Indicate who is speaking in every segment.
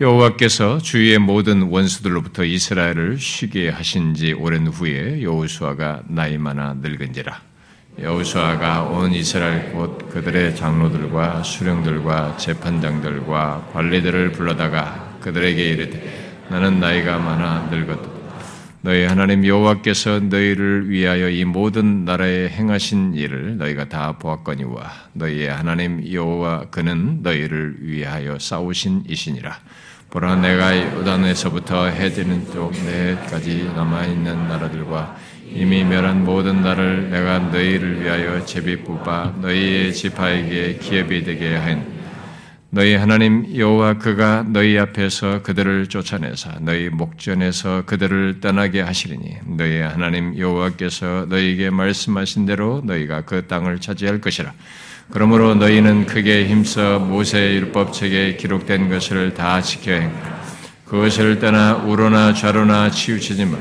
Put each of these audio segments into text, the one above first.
Speaker 1: 여호와께서 주위의 모든 원수들로부터 이스라엘을 쉬게 하신 지 오랜 후에 여호수아가 나이 많아 늙은지라. 여호수아가 온 이스라엘 곧 그들의 장로들과 수령들과 재판장들과 관리들을 불러다가 그들에게 이르되 나는 나이가 많아 늙었다 너희 하나님 여호와께서 너희를 위하여 이 모든 나라에 행하신 일을 너희가 다 보았거니와 너희의 하나님 여호와 그는 너희를 위하여 싸우신 이시니라. 보라 내가 요단에서부터 해지는 쪽 내까지 남아 있는 나라들과 이미 멸한 모든 나를 내가 너희를 위하여 제비 뽑아 너희의 지파에게 기업이 되게 하였 너희 하나님 여호와 그가 너희 앞에서 그들을 쫓아내사 너희 목전에서 그들을 떠나게 하시리니 너희 하나님 여호와께서 너희에게 말씀하신 대로 너희가 그 땅을 차지할 것이라. 그러므로 너희는 크게 힘써 모세의 율법책에 기록된 것을 다 지켜야 행하라. 그것을 떠나 우로나 좌로나 치우치지 마.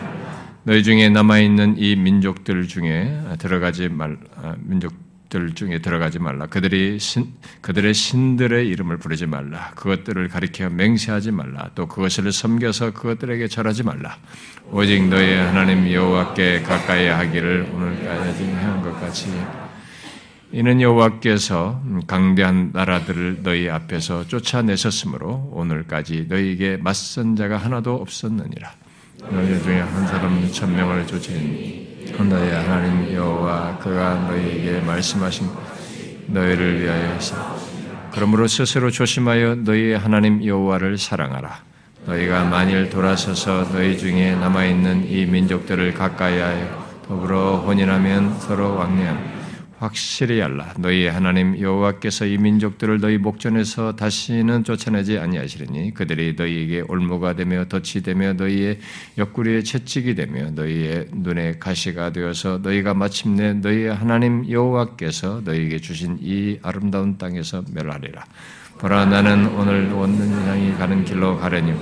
Speaker 1: 너희 중에 남아 있는 이 민족들 중에 들어가지 말 아, 민족 들 중에 들어가지 말라. 그들이 신, 그들의 신들의 이름을 부르지 말라. 그것들을 가리켜 맹세하지 말라. 또 그것을 섬겨서 그것들에게 절하지 말라. 오직 너희 하나님 여호와께 가까이 하기를 오늘까지 한 것 같이 이는 여호와께서 강대한 나라들을 너희 앞에서 쫓아내셨으므로 오늘까지 너희에게 맞선 자가 하나도 없었느니라. 너희 중에 한 사람 천명을 쫓아내니 너희 하나님 여호와 그가 너희에게 말씀하신 너희를 위하여 하시 그러므로 스스로 조심하여 너희 하나님 여호와를 사랑하라. 너희가 만일 돌아서서 너희 중에 남아 있는 이 민족들을 가까이하여 더불어 혼인하면 서로 왕래함. 확실히 알라. 너희 하나님 여호와께서 이 민족들을 너희 목전에서 다시는 쫓아내지 아니하시리니 그들이 너희에게 올무가 되며 덫이 되며 너희의 옆구리에 채찍이 되며 너희의 눈에 가시가 되어서 너희가 마침내 너희 하나님 여호와께서 너희에게 주신 이 아름다운 땅에서 멸하리라. 보라 나는 오늘 원는 향이 가는 길로 가려니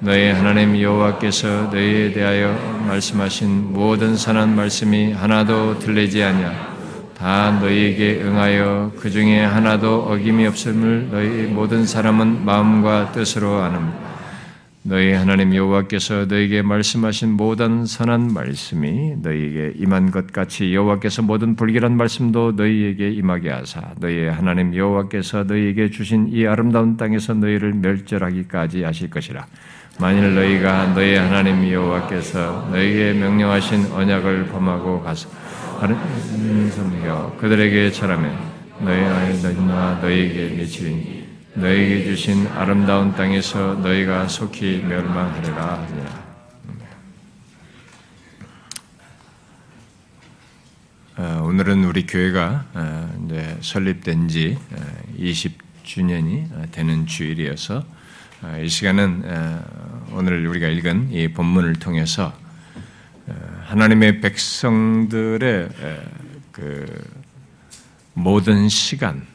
Speaker 1: 너희 하나님 여호와께서 너희에 대하여 말씀하신 모든 선한 말씀이 하나도 들리지 아니하 다 너희에게 응하여 그 중에 하나도 어김이 없음을 너희 모든 사람은 마음과 뜻으로 아는 너희 하나님 여호와께서 너희에게 말씀하신 모든 선한 말씀이 너희에게 임한 것 같이 여호와께서 모든 불길한 말씀도 너희에게 임하게 하사 너희의 하나님 여호와께서 너희에게 주신 이 아름다운 땅에서 너희를 멸절하기까지 하실 것이라. 만일 너희가 너희 하나님 여호와께서 너희에게 명령하신 언약을 범하고 가서 다른 섬겨 그들에게 절하며 너희 아이 너희나 너희에게 미치리니 너희에게 주신 아름다운 땅에서 너희가 속히 멸망하리라 하니라. 어, 오늘은 우리 교회가 어, 이제 설립된 지 20주년이 어, 되는 주일이어서 이 시간은 오늘 우리가 읽은 이 본문을 통해서 하나님의 백성들의 그 모든 시간,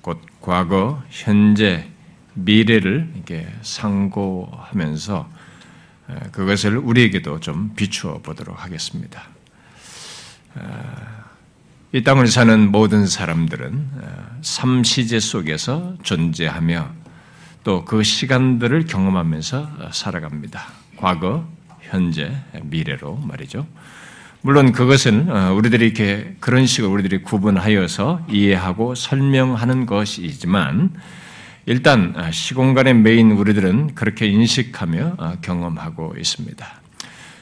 Speaker 1: 곧 과거, 현재, 미래를 이렇게 상고하면서 그것을 우리에게도 좀 비추어 보도록 하겠습니다. 이 땅을 사는 모든 사람들은 삼시제 속에서 존재하며 또 그 시간들을 경험하면서 살아갑니다. 과거, 현재, 미래로 말이죠. 물론 그것은 어, 우리들이 이렇게 그런 식으로 우리들이 구분하여서 이해하고 설명하는 것이지만 일단 어, 시공간의 메인 우리들은 그렇게 인식하며 어, 경험하고 있습니다.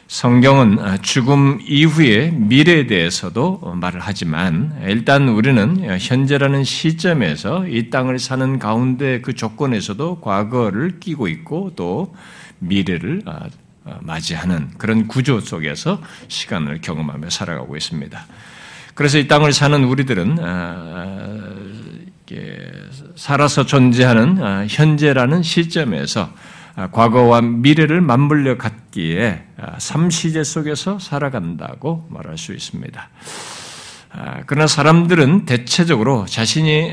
Speaker 1: 성경은 죽음 이후의 미래에 대해서도 말을 하지만 일단 우리는 현재라는 시점에서 이 땅을 사는 가운데 그 조건에서도 과거를 끼고 있고 또 미래를 어, 맞이하는 그런 구조 속에서 시간을 경험하며 살아가고 있습니다. 그래서 이 땅을 사는 우리들은 어, 살아서 존재하는 어, 현재라는 시점에서 과거와 미래를 맞물려 갖기에 삼시제 속에서 살아간다고 말할 수 있습니다. 그러나 사람들은 대체적으로 자신이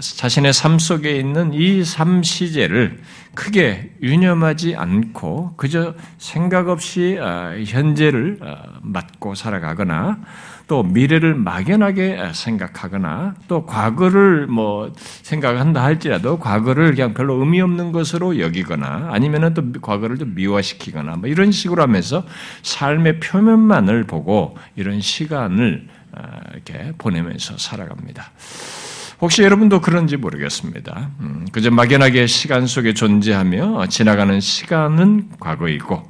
Speaker 1: 자신의 삶 속에 있는 이 삼시제를 크게 유념하지 않고 그저 생각 없이 아, 현재를 아, 맞고 살아가거나 또 미래를 막연하게 생각하거나 또 과거를 뭐 생각한다 할지라도 과거를 그냥 별로 의미 없는 것으로 여기거나 아니면은 또 과거를 좀 미화시키거나 뭐 이런 식으로 하면서 삶의 표면만을 보고 이런 시간을 아, 이렇게 보내면서 살아갑니다. 혹시 여러분도 그런지 모르겠습니다. 음, 그저 막연하게 시간 속에 존재하며 지나가는 시간은 과거이고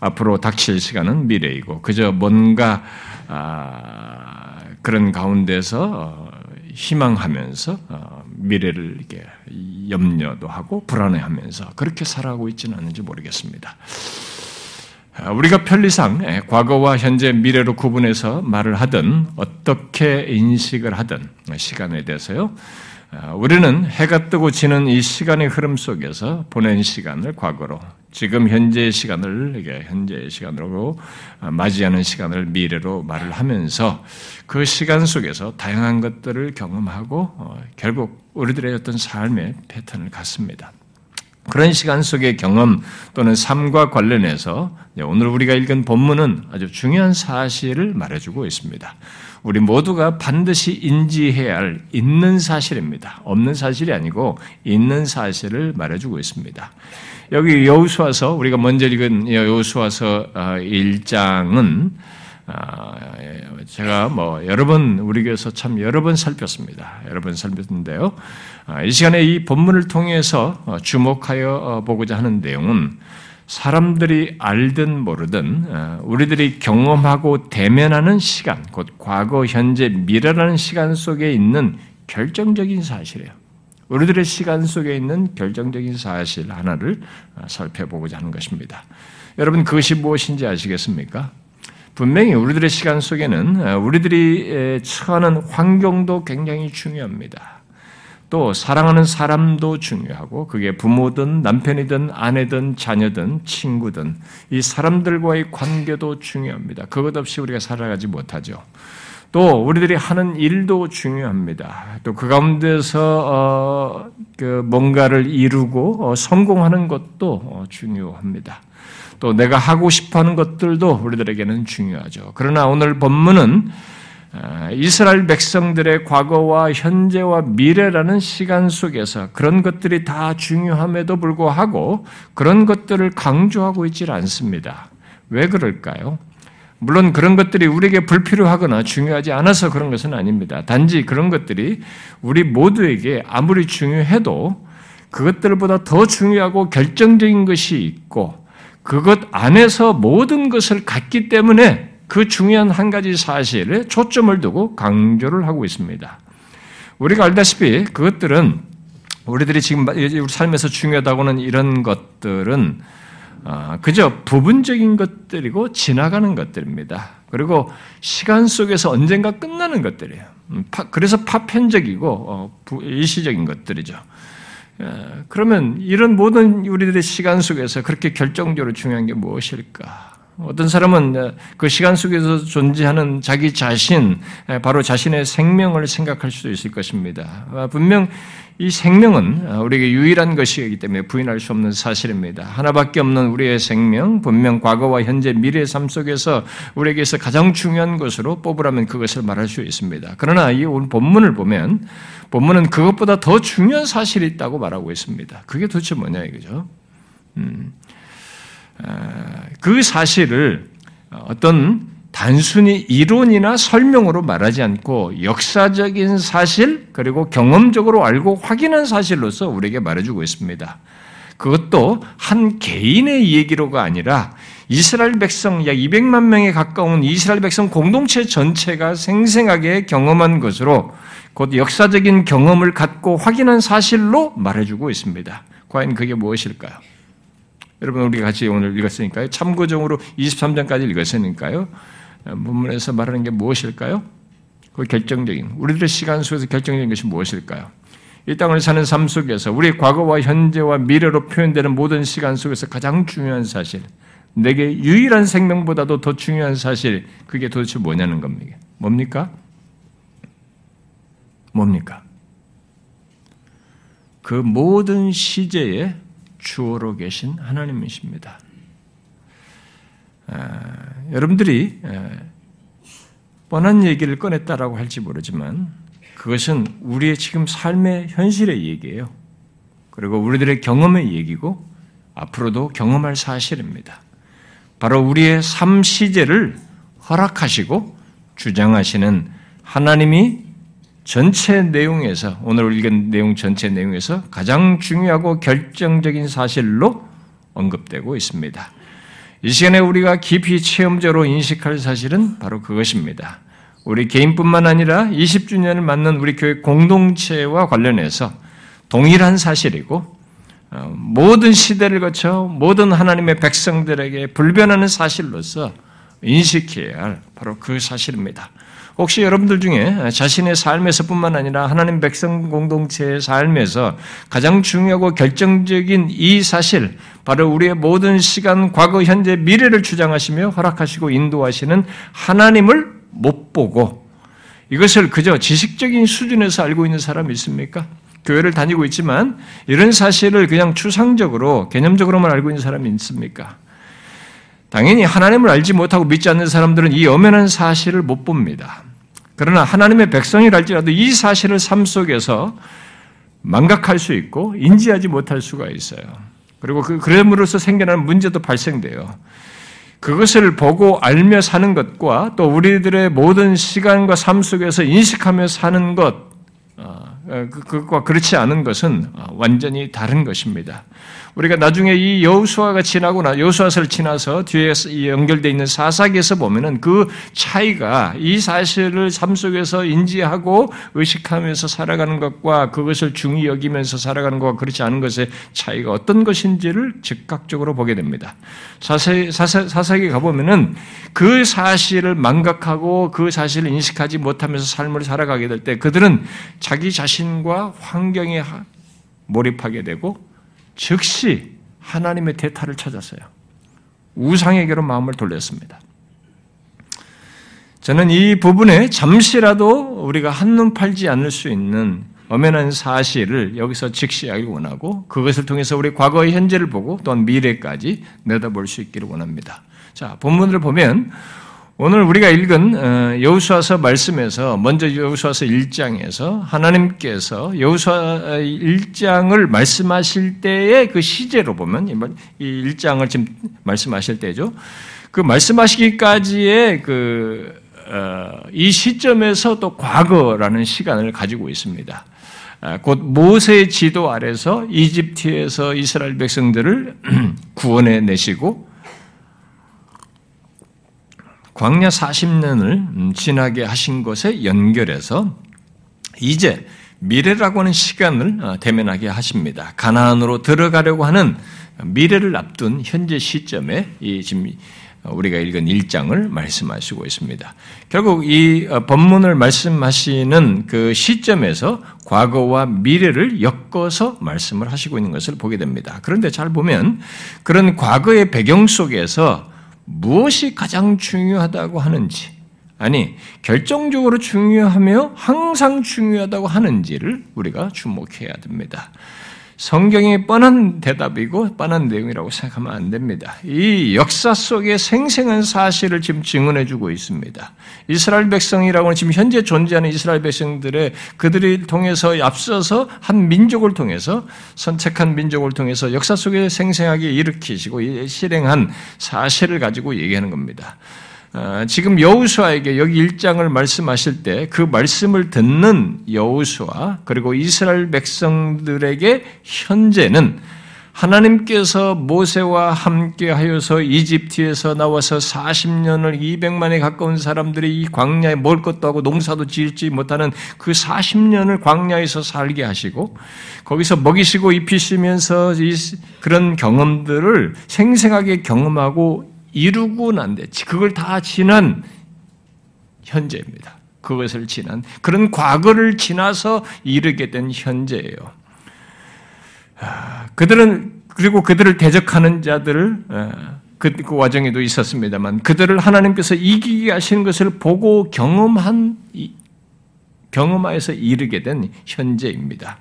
Speaker 1: 앞으로 닥칠 시간은 미래이고 그저 뭔가 아, 그런 가운데서 어, 희망하면서 어, 미래를 이렇게 염려도 하고 불안해하면서 그렇게 살아가고 있지는 않은지 모르겠습니다. 아, 우리가 편리상 예, 과거와 현재, 미래로 구분해서 말을 하든 어떻게 인식을 하든 시간에 대해서요. 아, 우리는 해가 뜨고 지는 이 시간의 흐름 속에서 보낸 시간을 과거로, 지금 현재의 시간을 이게 현재의 시간으로 아, 맞이하는 시간을 미래로 말을 하면서 그 시간 속에서 다양한 것들을 경험하고 어, 결국 우리들의 어떤 삶의 패턴을 갖습니다. 그런 시간 속의 경험 또는 삶과 관련해서 오늘 우리가 읽은 본문은 아주 중요한 사실을 말해주고 있습니다. 우리 모두가 반드시 인지해야 할 있는 사실입니다. 없는 사실이 아니고 있는 사실을 말해주고 있습니다. 여기 여우수와서 우리가 먼저 읽은 여우수와서 1장은 어, 아, 제가 뭐 여러 번 우리 교회에서 참 여러 번 살폈습니다. 여러 번 살폈는데요. 아, 이 시간에 이 본문을 통해서 어, 주목하여 어, 보고자 하는 내용은 사람들이 알든 모르든 어, 우리들이 경험하고 대면하는 시간, 곧 과거, 현재, 미래라는 시간 속에 있는 결정적인 사실이에요. 우리들의 시간 속에 있는 결정적인 사실 하나를 살펴보고자 하는 것입니다. 여러분 그것이 무엇인지 아시겠습니까? 분명히 우리들의 시간 속에는 우리들이 처하는 환경도 굉장히 중요합니다. 또 사랑하는 사람도 중요하고 그게 부모든 남편이든 아내든 자녀든 친구든 이 사람들과의 관계도 중요합니다. 그것 없이 우리가 살아가지 못하죠. 또 우리들이 하는 일도 중요합니다. 또 그 가운데서 어, 그 뭔가를 이루고 어, 성공하는 것도 어, 중요합니다. 또 내가 하고 싶어 하는 것들도 우리들에게는 중요하죠. 그러나 오늘 본문은 아, 이스라엘 백성들의 과거와 현재와 미래라는 시간 속에서 그런 것들이 다 중요함에도 불구하고 그런 것들을 강조하고 있질 않습니다. 왜 그럴까요? 물론 그런 것들이 우리에게 불필요하거나 중요하지 않아서 그런 것은 아닙니다. 단지 그런 것들이 우리 모두에게 아무리 중요해도 그것들보다 더 중요하고 결정적인 것이 있고 그것 안에서 모든 것을 갖기 때문에 그 중요한 한 가지 사실에 초점을 두고 강조를 하고 있습니다. 우리가 알다시피 그것들은 우리들이 지금 우리 삶에서 중요하다고는 이런 것들은 아, 그저 부분적인 것들이고 지나가는 것들입니다. 그리고 시간 속에서 언젠가 끝나는 것들이에요. 음, 그래서 파편적이고 어, 일시적인 것들이죠. 그러면 이런 모든 우리들의 시간 속에서 그렇게 결정적으로 중요한 게 무엇일까? 어떤 사람은 그 시간 속에서 존재하는 자기 자신, 바로 자신의 생명을 생각할 수도 있을 것입니다. 아, 분명 이 생명은 우리에게 유일한 것이기 때문에 부인할 수 없는 사실입니다. 하나밖에 없는 우리의 생명, 분명 과거와 현재, 미래의 삶 속에서 우리에게서 가장 중요한 것으로 뽑으라면 그것을 말할 수 있습니다. 그러나 이 오늘 본문을 보면 본문은 그것보다 더 중요한 사실이 있다고 말하고 있습니다. 그게 도대체 뭐냐 이거죠. 음. 그 사실을 어떤 단순히 이론이나 설명으로 말하지 않고 역사적인 사실 그리고 경험적으로 알고 확인한 사실로서 우리에게 말해주고 있습니다. 그것도 한 개인의 얘기로가 아니라 이스라엘 백성 약 200만 명에 가까운 이스라엘 백성 공동체 전체가 생생하게 경험한 것으로 곧 역사적인 경험을 갖고 확인한 사실로 말해주고 있습니다. 과연 그게 무엇일까요? 여러분 우리 같이 오늘 읽었으니까요. 참고적으로 23장까지 읽었으니까요. 본문에서 말하는 게 무엇일까요? 그 결정적인 우리들의 시간 속에서 결정적인 것이 무엇일까요? 이 땅을 사는 삶 속에서 우리 과거와 현재와 미래로 표현되는 모든 시간 속에서 가장 중요한 사실, 내게 유일한 생명보다도 더 중요한 사실, 그게 도대체 뭐냐는 겁니다. 뭡니까? 뭡니까? 그 모든 시제에 주어로 계신 하나님이십니다. 아, 여러분들이 뻔한 얘기를 꺼냈다라고 할지 모르지만 그것은 우리의 지금 삶의 현실의 얘기예요. 그리고 우리들의 경험의 얘기고 앞으로도 경험할 사실입니다. 바로 우리의 삶 시제를 허락하시고 주장하시는 하나님이 전체 내용에서 오늘 읽은 내용 전체 내용에서 가장 중요하고 결정적인 사실로 언급되고 있습니다. 이 시간에 우리가 깊이 체험적으로 인식할 사실은 바로 그것입니다. 우리 개인뿐만 아니라 20주년을 맞는 우리 교회 공동체와 관련해서 동일한 사실이고 어, 모든 시대를 거쳐 모든 하나님의 백성들에게 불변하는 사실로서 인식해야 할 바로 그 사실입니다. 혹시 여러분들 중에 자신의 삶에서뿐만 아니라 하나님 백성 공동체의 삶에서 가장 중요하고 결정적인 이 사실, 바로 우리의 모든 시간, 과거, 현재, 미래를 주장하시며 허락하시고 인도하시는 하나님을 못 보고 이것을 그저 지식적인 수준에서 알고 있는 사람이 있습니까? 교회를 다니고 있지만 이런 사실을 그냥 추상적으로 개념적으로만 알고 있는 사람이 있습니까? 당연히 하나님을 알지 못하고 믿지 않는 사람들은 이 엄연한 사실을 못 봅니다. 그러나 하나님의 백성이랄지라도 이 사실을 삶 속에서 망각할 수 있고 인지하지 못할 수가 있어요. 그리고 그 그럼으로써 생겨나는 문제도 발생돼요. 그것을 보고 알며 사는 것과 또 우리들의 모든 시간과 삶 속에서 인식하며 사는 것, 어, 그, 그것과 그렇지 않은 것은 완전히 다른 것입니다. 우리가 나중에 이 여호수아가 지나고 나 여호수아서를 지나서 뒤에 연결되어 있는 사사기에서 보면은 그 차이가 이 사실을 삶 속에서 인지하고 의식하면서 살아가는 것과 그것을 중히 여기면서 살아가는 것과 그렇지 않은 것의 차이가 어떤 것인지를 즉각적으로 보게 됩니다. 사사, 사사, 사사기 가보면은 그 사실을 망각하고 그 사실을 인식하지 못하면서 삶을 살아가게 될 때 그들은 자기 자신과 환경에 몰입하게 되고 즉시 하나님의 대타를 찾았어요. 우상에게로 마음을 돌렸습니다. 저는 이 부분에 잠시라도 우리가 한눈 팔지 않을 수 있는 엄연한 사실을 여기서 직시하기 원하고 그것을 통해서 우리 과거의 현재를 보고 또한 미래까지 내다볼 수 있기를 원합니다. 자, 본문을 보면 오늘 우리가 읽은 어, 여호수아서 말씀에서 먼저 여호수아서 1장에서 하나님께서 여호수아 1장을 말씀하실 때의 그 시제로 보면 이 1장을 지금 말씀하실 때죠. 그 말씀하시기까지의 그이 어, 시점에서 또 과거라는 시간을 가지고 있습니다. 아, 곧 모세의 지도 아래서 이집트에서 이스라엘 백성들을 구원해 내시고 광야 40년을 지나게 하신 것에 연결해서 이제 미래라고 하는 시간을 어, 대면하게 하십니다. 가나안으로 들어가려고 하는 미래를 앞둔 현재 시점에 이 지금 우리가 읽은 1장을 말씀하시고 있습니다. 결국 이 어, 본문을 말씀하시는 그 시점에서 과거와 미래를 엮어서 말씀을 하시고 있는 것을 보게 됩니다. 그런데 잘 보면 그런 과거의 배경 속에서 무엇이 가장 중요하다고 하는지, 아니, 결정적으로 중요하며 항상 중요하다고 하는지를 우리가 주목해야 됩니다. 성경이 뻔한 대답이고 뻔한 내용이라고 생각하면 안 됩니다. 이 역사 속에 생생한 사실을 지금 증언해 주고 있습니다. 이스라엘 백성이라고는 지금 현재 존재하는 이스라엘 백성들의 그들을 통해서 앞서서 한 민족을 통해서 선택한 민족을 통해서 역사 속에 생생하게 일으키시고 실행한 사실을 가지고 얘기하는 겁니다. 어, 지금 여우수아에게 여기 1장을 말씀하실 때 그 말씀을 듣는 여우수아 그리고 이스라엘 백성들에게 현재는 하나님께서 모세와 함께 하여서 이집트에서 나와서 40년을 200만에 가까운 사람들이 이 광야에 먹을 것도 하고 농사도 지을지 못하는 그 40년을 광야에서 살게 하시고 거기서 먹이시고 입히시면서 그런 경험들을 생생하게 경험하고 이루고 난 뒤, 그걸 다 지난 현재입니다. 그것을 지난, 그런 과거를 지나서 이르게 된 현재예요. 아, 그들은, 그리고 그들을 대적하는 자들을, 아, 그, 그 와중에도 있었습니다만, 그들을 하나님께서 이기게 하시는 것을 보고 경험한, 경험하여서 이르게 된 현재입니다.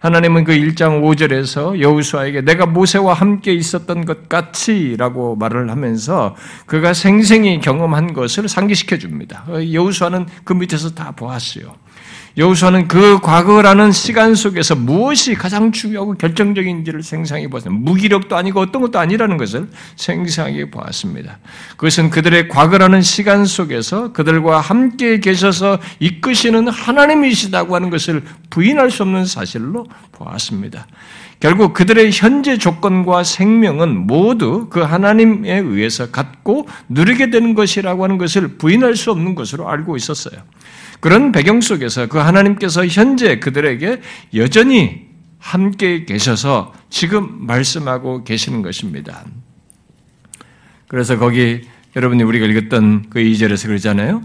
Speaker 1: 하나님은 그 1장 5절에서 여우수아에게 내가 모세와 함께 있었던 것 같이라고 말을 하면서 그가 생생히 경험한 것을 상기시켜 줍니다. 여우수아는 그 밑에서 다 보았어요. 여호수아는 그 과거라는 시간 속에서 무엇이 가장 중요하고 결정적인지를 생생히 보았습니다. 무기력도 아니고 어떤 것도 아니라는 것을 생생하게 보았습니다. 그것은 그들의 과거라는 시간 속에서 그들과 함께 계셔서 이끄시는 하나님이시다고 하는 것을 부인할 수 없는 사실로 보았습니다. 결국 그들의 현재 조건과 생명은 모두 그 하나님에 의해서 갖고 누리게 되는 것이라고 하는 것을 부인할 수 없는 것으로 알고 있었어요. 그런 배경 속에서 그 하나님께서 현재 그들에게 여전히 함께 계셔서 지금 말씀하고 계시는 것입니다. 그래서 거기 여러분이 우리가 읽었던 그 2절에서 그러잖아요.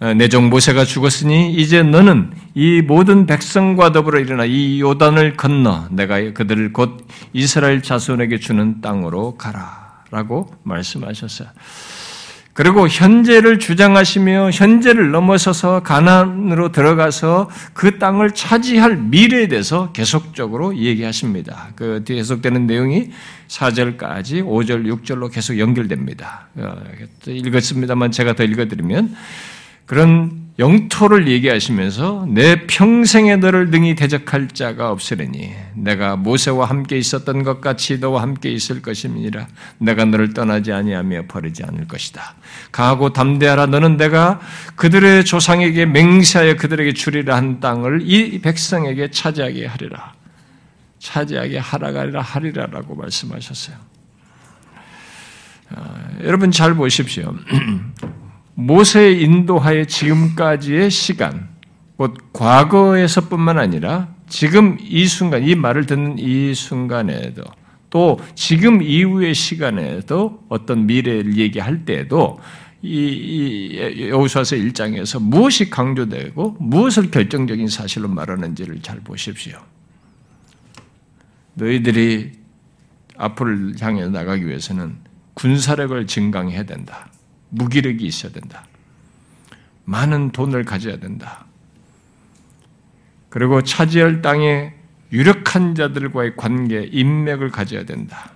Speaker 1: 어, 내종 모세가 죽었으니 이제 너는 이 모든 백성과 더불어 일어나 이 요단을 건너 내가 그들을 곧 이스라엘 자손에게 주는 땅으로 가라 라고 말씀하셨어요. 그리고 현재를 주장하시며 현재를 넘어서서 가난으로 들어가서 그 땅을 차지할 미래에 대해서 계속적으로 얘기하십니다. 그 계속되는 내용이 4절까지 5절, 6절로 계속 연결됩니다. 어, 읽었습니다만 제가 더 읽어드리면 그런 영토를 얘기하시면서 내 평생에 너를 능히 대적할 자가 없으리니 내가 모세와 함께 있었던 것 같이 너와 함께 있을 것임이니라 내가 너를 떠나지 아니하며 버리지 않을 것이다. 강하고 담대하라 너는 내가 그들의 조상에게 맹세하여 그들에게 주리라 한 땅을 이 백성에게 차지하게 하리라. 차지하게 하라가리라 하리라라고 말씀하셨어요. 아, 여러분 잘 보십시오. 모세의 인도하에 지금까지의 시간, 곧 과거에서뿐만 아니라 지금 이 순간, 이 말을 듣는 이 순간에도 또 지금 이후의 시간에도 어떤 미래를 얘기할 때에도 이, 여호수아서 1장에서 무엇이 강조되고 무엇을 결정적인 사실로 말하는지를 잘 보십시오. 너희들이 앞을 향해 나가기 위해서는 군사력을 증강해야 된다. 무기력이 있어야 된다. 많은 돈을 가져야 된다. 그리고 차지할 땅에 유력한 자들과의 관계, 인맥을 가져야 된다.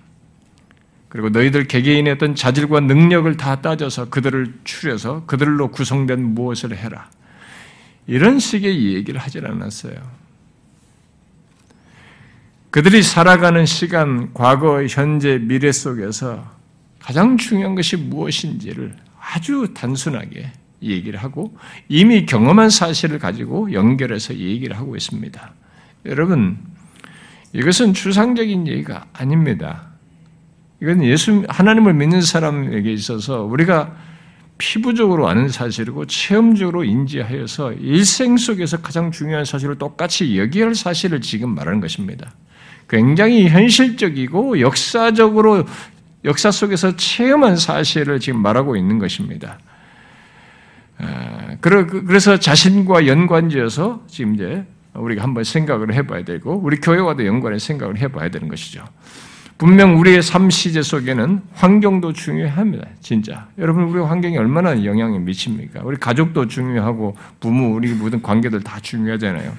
Speaker 1: 그리고 너희들 개개인의 어떤 자질과 능력을 다 따져서 그들을 추려서 그들로 구성된 무엇을 해라. 이런 식의 얘기를 하질 않았어요. 그들이 살아가는 시간, 과거, 현재, 미래 속에서 가장 중요한 것이 무엇인지를 아주 단순하게 얘기를 하고 이미 경험한 사실을 가지고 연결해서 얘기를 하고 있습니다. 여러분, 이것은 추상적인 얘기가 아닙니다. 이건 예수, 하나님을 믿는 사람에게 있어서 우리가 피부적으로 아는 사실이고 체험적으로 인지하여서 일생 속에서 가장 중요한 사실을 똑같이 여기할 사실을 지금 말하는 것입니다. 굉장히 현실적이고 역사적으로 역사 속에서 체험한 사실을 지금 말하고 있는 것입니다. 아, 그래서 자신과 연관지어서 지금 이제 우리가 한번 생각을 해봐야 되고 우리 교회와도 연관해 생각을 해봐야 되는 것이죠. 분명 우리의 삶 시제 속에는 환경도 중요합니다. 진짜. 여러분 우리 환경이 얼마나 영향을 미칩니까? 우리 가족도 중요하고 부모 우리 모든 관계들 다 중요하잖아요.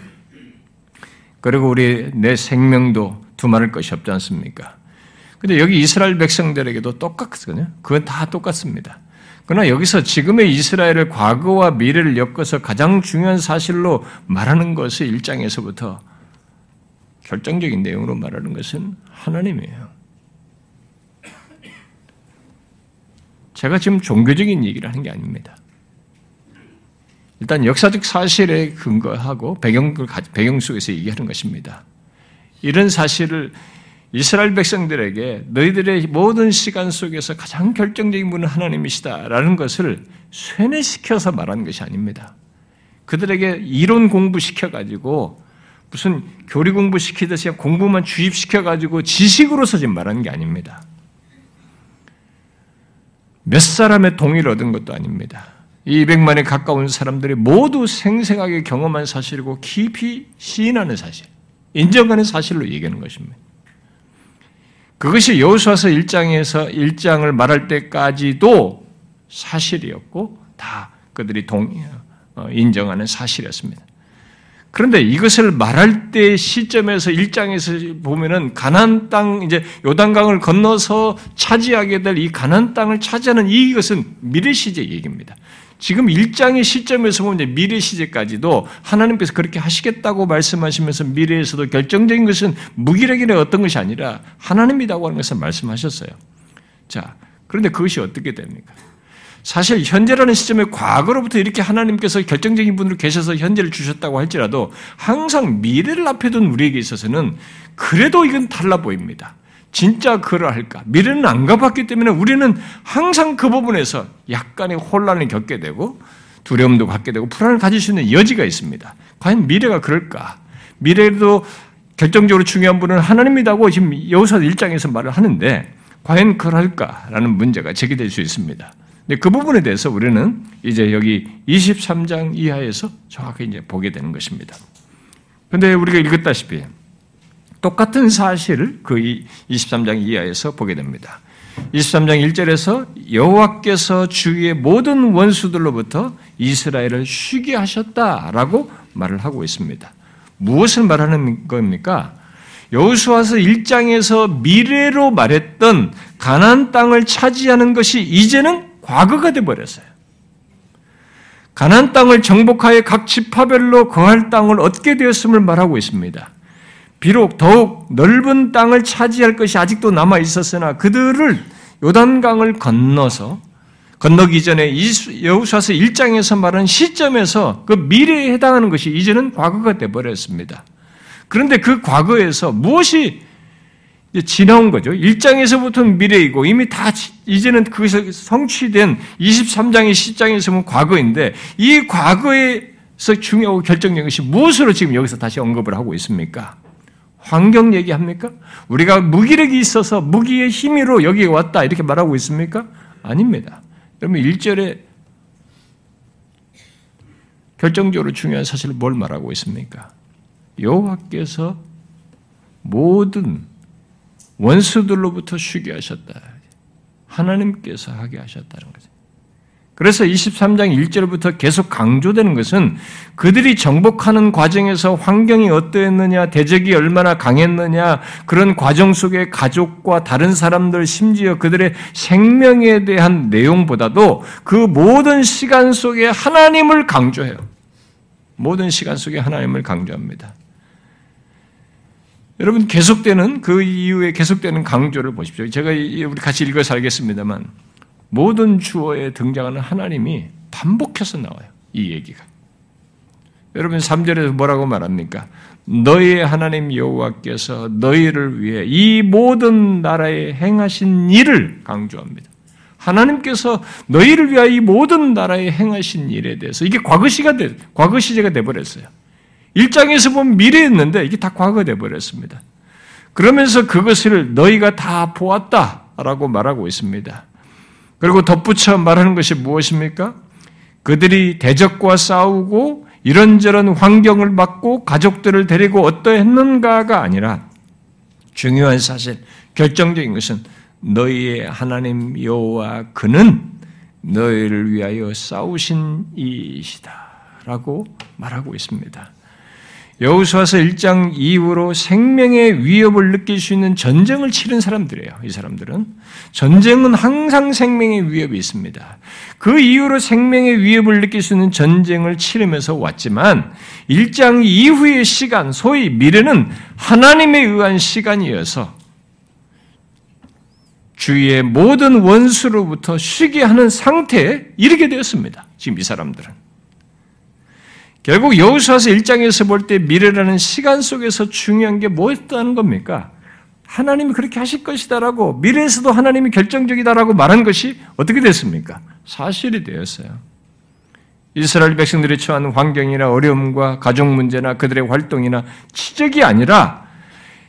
Speaker 1: 그리고 우리 내 생명도 두말할 것이 없지 않습니까? 근데 여기 이스라엘 백성들에게도 똑같거든요. 그건 다 똑같습니다. 그러나 여기서 지금의 이스라엘을 과거와 미래를 엮어서 가장 중요한 사실로 말하는 것을 일장에서부터 결정적인 내용으로 말하는 것은 하나님이에요. 제가 지금 종교적인 얘기를 하는 게 아닙니다. 일단 역사적 사실에 근거하고 배경을 배경 속에서 얘기하는 것입니다. 이런 사실을 이스라엘 백성들에게 너희들의 모든 시간 속에서 가장 결정적인 분은 하나님이시다라는 것을 쇠뇌시켜서 말하는 것이 아닙니다. 그들에게 이론 공부시켜가지고 무슨 교리 공부시키듯이 공부만 주입시켜가지고 지식으로서 지금 말하는 게 아닙니다. 몇 사람의 동의를 얻은 것도 아닙니다. 200만에 가까운 사람들이 모두 생생하게 경험한 사실이고 깊이 시인하는 사실, 인정하는 사실로 얘기하는 것입니다. 그것이 여호수아서 1장에서 1장을 말할 때까지도 사실이었고 다 그들이 동 어, 인정하는 사실이었습니다. 그런데 이것을 말할 때 시점에서 일장에서 보면은 가난 땅 이제 요단강을 건너서 차지하게 될 이 가난 땅을 차지하는 이것은 미래 시제 얘기입니다. 지금 일장의 시점에서 보면 미래 시제까지도 하나님께서 그렇게 하시겠다고 말씀하시면서 미래에서도 결정적인 것은 무기력이나 어떤 것이 아니라 하나님이라고 하는 것을 말씀하셨어요. 자, 그런데 그것이 어떻게 됩니까? 사실 현재라는 시점에 과거로부터 이렇게 하나님께서 결정적인 분으로 계셔서 현재를 주셨다고 할지라도 항상 미래를 앞에 둔 우리에게 있어서는 그래도 이건 달라 보입니다. 진짜 그러할까? 미래는 안 가봤기 때문에 우리는 항상 그 부분에서 약간의 혼란을 겪게 되고 두려움도 갖게 되고 불안을 가질 수 있는 여지가 있습니다. 과연 미래가 그럴까? 미래도 결정적으로 중요한 분은 하나님이라고 지금 여호사 1장에서 말을 하는데 과연 그럴까라는 문제가 제기될 수 있습니다. 근데 그 부분에 대해서 우리는 이제 여기 23장 이하에서 정확히 이제 보게 되는 것입니다. 근데 우리가 읽었다시피 똑같은 사실을 그 23장 이하에서 보게 됩니다. 23장 1절에서 여호와께서 주위의 모든 원수들로부터 이스라엘을 쉬게 하셨다라고 말을 하고 있습니다. 무엇을 말하는 겁니까? 여호수아서 1장에서 미래로 말했던 가나안 땅을 차지하는 것이 이제는 과거가 돼 버렸어요. 가나안 땅을 정복하여 각 지파별로 거할 땅을 얻게 되었음을 말하고 있습니다. 비록 더욱 넓은 땅을 차지할 것이 아직도 남아 있었으나 그들을 요단강을 건너서 건너기 전에 여호수아서 1장에서 말한 시점에서 그 미래에 해당하는 것이 이제는 과거가 돼 버렸습니다. 그런데 그 과거에서 무엇이 지나온 거죠. 1장에서부터는 미래이고 이미 다 이제는 그것이 성취된 23장의 시장에서 보면 과거인데 이 과거에서 중요하고 결정적인 것이 무엇으로 지금 여기서 다시 언급을 하고 있습니까? 환경 얘기합니까? 우리가 무기력이 있어서 무기의 힘으로 여기에 왔다 이렇게 말하고 있습니까? 아닙니다. 여러분 1절에 결정적으로 중요한 사실을 뭘 말하고 있습니까? 여호와께서 모든 원수들로부터 쉬게 하셨다. 하나님께서 하게 하셨다는 거죠. 그래서 23장 1절부터 계속 강조되는 것은 그들이 정복하는 과정에서 환경이 어떠했느냐, 대적이 얼마나 강했느냐, 그런 과정 속에 가족과 다른 사람들, 심지어 그들의 생명에 대한 내용보다도 그 모든 시간 속에 하나님을 강조해요. 모든 시간 속에 하나님을 강조합니다. 여러분 계속되는 그 이후에 계속되는 강조를 보십시오. 제가 우리 같이 읽어서 알겠습니다만 모든 주어에 등장하는 하나님이 반복해서 나와요. 이 얘기가. 여러분 3절에서 뭐라고 말합니까? 너희의 하나님 여호와께서 너희를 위해 이 모든 나라에 행하신 일을 강조합니다. 하나님께서 너희를 위하여 이 모든 나라에 행하신 일에 대해서 이게 과거 시가 돼, 과거 시제가 돼 버렸어요. 일장에서 보면 미래였는데 이게 다 과거가 돼 버렸습니다. 그러면서 그것을 너희가 다 보았다라고 말하고 있습니다. 그리고 덧붙여 말하는 것이 무엇입니까? 그들이 대적과 싸우고 이런저런 환경을 맞고 가족들을 데리고 어떠했는가가 아니라 중요한 사실, 결정적인 것은 너희의 하나님 여호와 그는 너희를 위하여 싸우신 이시다라고 말하고 있습니다. 여호수아서 1장 이후로 생명의 위협을 느낄 수 있는 전쟁을 치른 사람들이에요. 이 사람들은 전쟁은 항상 생명의 위협이 있습니다. 그 이후로 생명의 위협을 느낄 수 있는 전쟁을 치르면서 왔지만 1장 이후의 시간, 소위 미래는 하나님에 의한 시간이어서 주위의 모든 원수로부터 쉬게 하는 상태에 이르게 되었습니다. 지금 이 사람들은. 결국 여호수아서 1장에서 볼 때 미래라는 시간 속에서 중요한 게 뭐였다는 겁니까? 하나님이 그렇게 하실 것이다라고 미래에서도 하나님이 결정적이다라고 말한 것이 어떻게 됐습니까? 사실이 되었어요. 이스라엘 백성들이 처한 환경이나 어려움과 가족 문제나 그들의 활동이나 치적이 아니라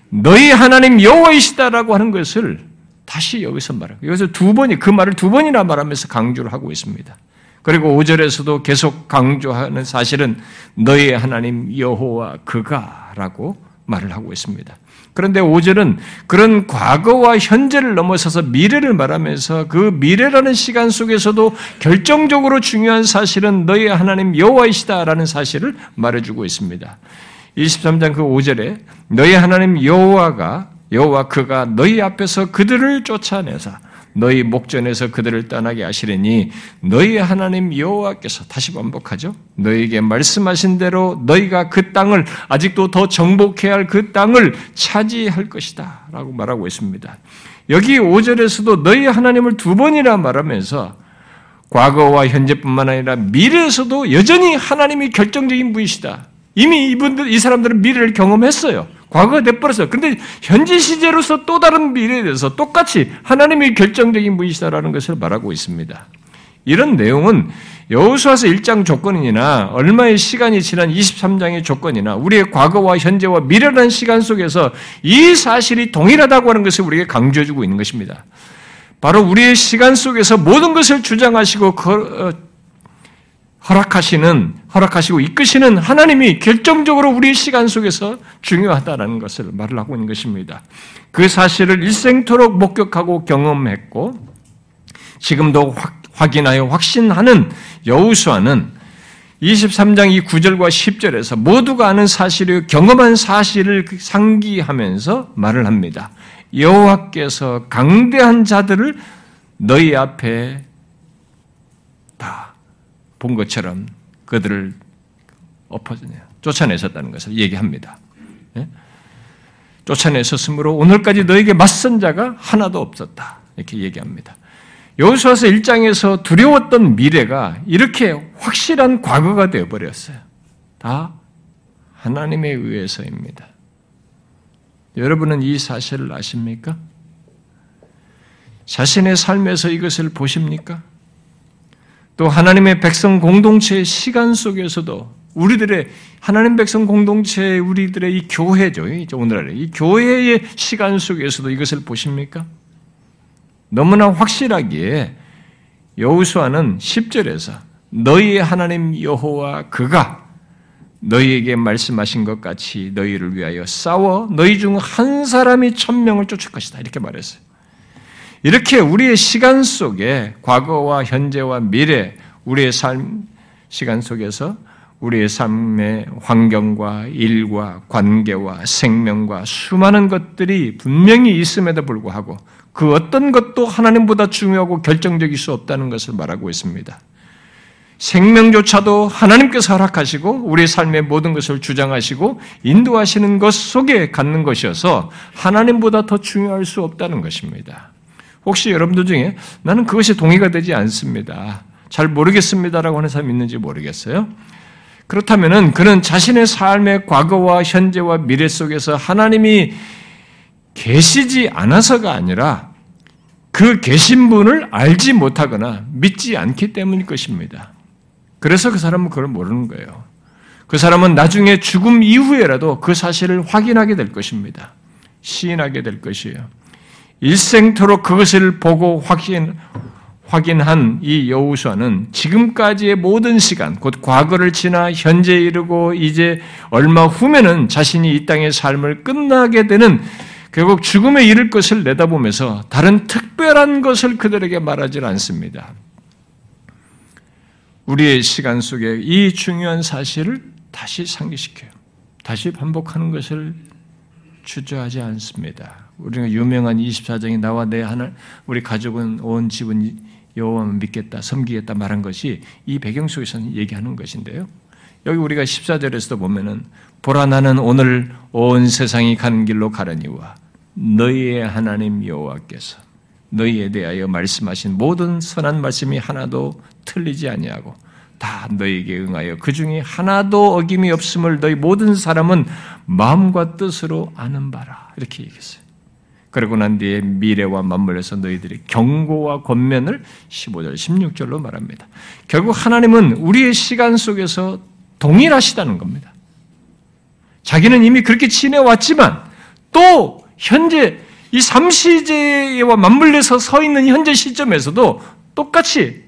Speaker 1: 너희 하나님 여호와이시다라고 하는 것을 다시 여기서 말하고 여기서 두 번이 그 말을 두 번이나 말하면서 강조를 하고 있습니다. 그리고 5절에서도 계속 강조하는 사실은 너희의 하나님 여호와 그가라고 말을 하고 있습니다. 그런데 5절은 그런 과거와 현재를 넘어서서 미래를 말하면서 그 미래라는 시간 속에서도 결정적으로 중요한 사실은 너희 하나님 여호와이시다라는 사실을 말해주고 있습니다. 23장 그 5절에 너희 하나님 여호와가 여호와 그가 너희 앞에서 그들을 쫓아내사 너희 목전에서 그들을 떠나게 하시려니 너희 하나님 여호와께서 다시 반복하죠. 너희에게 말씀하신 대로 너희가 그 땅을 아직도 더 정복해야 할 그 땅을 차지할 것이다라고 말하고 있습니다. 여기 5절에서도 너희 하나님을 두 번이나 말하면서 과거와 현재뿐만 아니라 미래에서도 여전히 하나님이 결정적인 분이시다. 이미 이분들 이 사람들은 미래를 경험했어요. 과거가 돼버렸어요. 그런데 현재 시제로서 또 다른 미래에 대해서 똑같이 하나님이 결정적인 분이시다라는 것을 말하고 있습니다. 이런 내용은 여호수아서 1장 조건이나 얼마의 시간이 지난 23장의 조건이나 우리의 과거와 현재와 미래라는 시간 속에서 이 사실이 동일하다고 하는 것을 우리에게 강조해주고 있는 것입니다. 바로 우리의 시간 속에서 모든 것을 주장하시고 허락하시는, 허락하시고 이끄시는 하나님이 결정적으로 우리 시간 속에서 중요하다라는 것을 말을 하고 있는 것입니다. 그 사실을 일생토록 목격하고 경험했고, 지금도 확, 확인하여 확신하는 여우수아는 23장 이 9절과 10절에서 모두가 아는 사실을 경험한 사실을 상기하면서 말을 합니다. 여호와께서 강대한 자들을 너희 앞에 본 것처럼 그들을 엎어 쫓아내셨다는 것을 얘기합니다. 예? 쫓아내셨으므로 오늘까지 너에게 맞선 자가 하나도 없었다. 이렇게 얘기합니다. 여호수아서 1장에서 두려웠던 미래가 이렇게 확실한 과거가 되어 버렸어요. 다 하나님에 의해서입니다. 여러분은 이 사실을 아십니까? 자신의 삶에서 이것을 보십니까? 또 하나님의 백성 공동체의 시간 속에서도 우리들의 하나님 백성 공동체 우리들의 이 교회죠. 오늘날의 이 교회의 시간 속에서도 이것을 보십니까? 너무나 확실하기에 여우수아는 10절에서 너희의 하나님 여호와 그가 너희에게 말씀하신 것 같이 너희를 위하여 싸워 너희 중 한 사람이 천명을 쫓을 것이다. 이렇게 말했어요. 이렇게 우리의 시간 속에 과거와 현재와 미래, 우리의 삶 시간 속에서 우리의 삶의 환경과 일과 관계와 생명과 수많은 것들이 분명히 있음에도 불구하고 그 어떤 것도 하나님보다 중요하고 결정적일 수 없다는 것을 말하고 있습니다. 생명조차도 하나님께서 허락하시고 우리 삶의 모든 것을 주장하시고 인도하시는 것 속에 갖는 것이어서 하나님보다 더 중요할 수 없다는 것입니다. 혹시 여러분들 중에 나는 그것이 동의가 되지 않습니다. 잘 모르겠습니다라고 하는 사람이 있는지 모르겠어요. 그렇다면은 그는 자신의 삶의 과거와 현재와 미래 속에서 하나님이 계시지 않아서가 아니라 그 계신 분을 알지 못하거나 믿지 않기 때문일 것입니다. 그래서 그 사람은 그걸 모르는 거예요. 그 사람은 나중에 죽음 이후에라도 그 사실을 확인하게 될 것입니다. 시인하게 될 것이에요. 일생토록 그것을 보고 확인, 확인한 이 여우수아는 지금까지의 모든 시간, 곧 과거를 지나 현재에 이르고 이제 얼마 후면은 자신이 이 땅의 삶을 끝나게 되는 결국 죽음에 이를 것을 내다보면서 다른 특별한 것을 그들에게 말하지 않습니다. 우리의 시간 속에 이 중요한 사실을 다시 상기시켜요. 다시 반복하는 것을 주저하지 않습니다. 우리가 유명한 24장이 나와 내 하나 우리 가족은 온 집은 여호와만 믿겠다, 섬기겠다 말한 것이 이 배경 속에서는 얘기하는 것인데요. 여기 우리가 14절에서도 보면은 보라 나는 오늘 온 세상이 가는 길로 가려니와 너희의 하나님 여호와께서 너희에 대하여 말씀하신 모든 선한 말씀이 하나도 틀리지 아니하고 다 너희에게 응하여 그 중에 하나도 어김이 없음을 너희 모든 사람은 마음과 뜻으로 아는 바라 이렇게 얘기했어요. 그러고 난 뒤에 미래와 맞물려서 너희들이 경고와 권면을 15절, 16절로 말합니다. 결국 하나님은 우리의 시간 속에서 동일하시다는 겁니다. 자기는 이미 그렇게 지내왔지만 또 현재 이 삼시제와 맞물려서 서 있는 현재 시점에서도 똑같이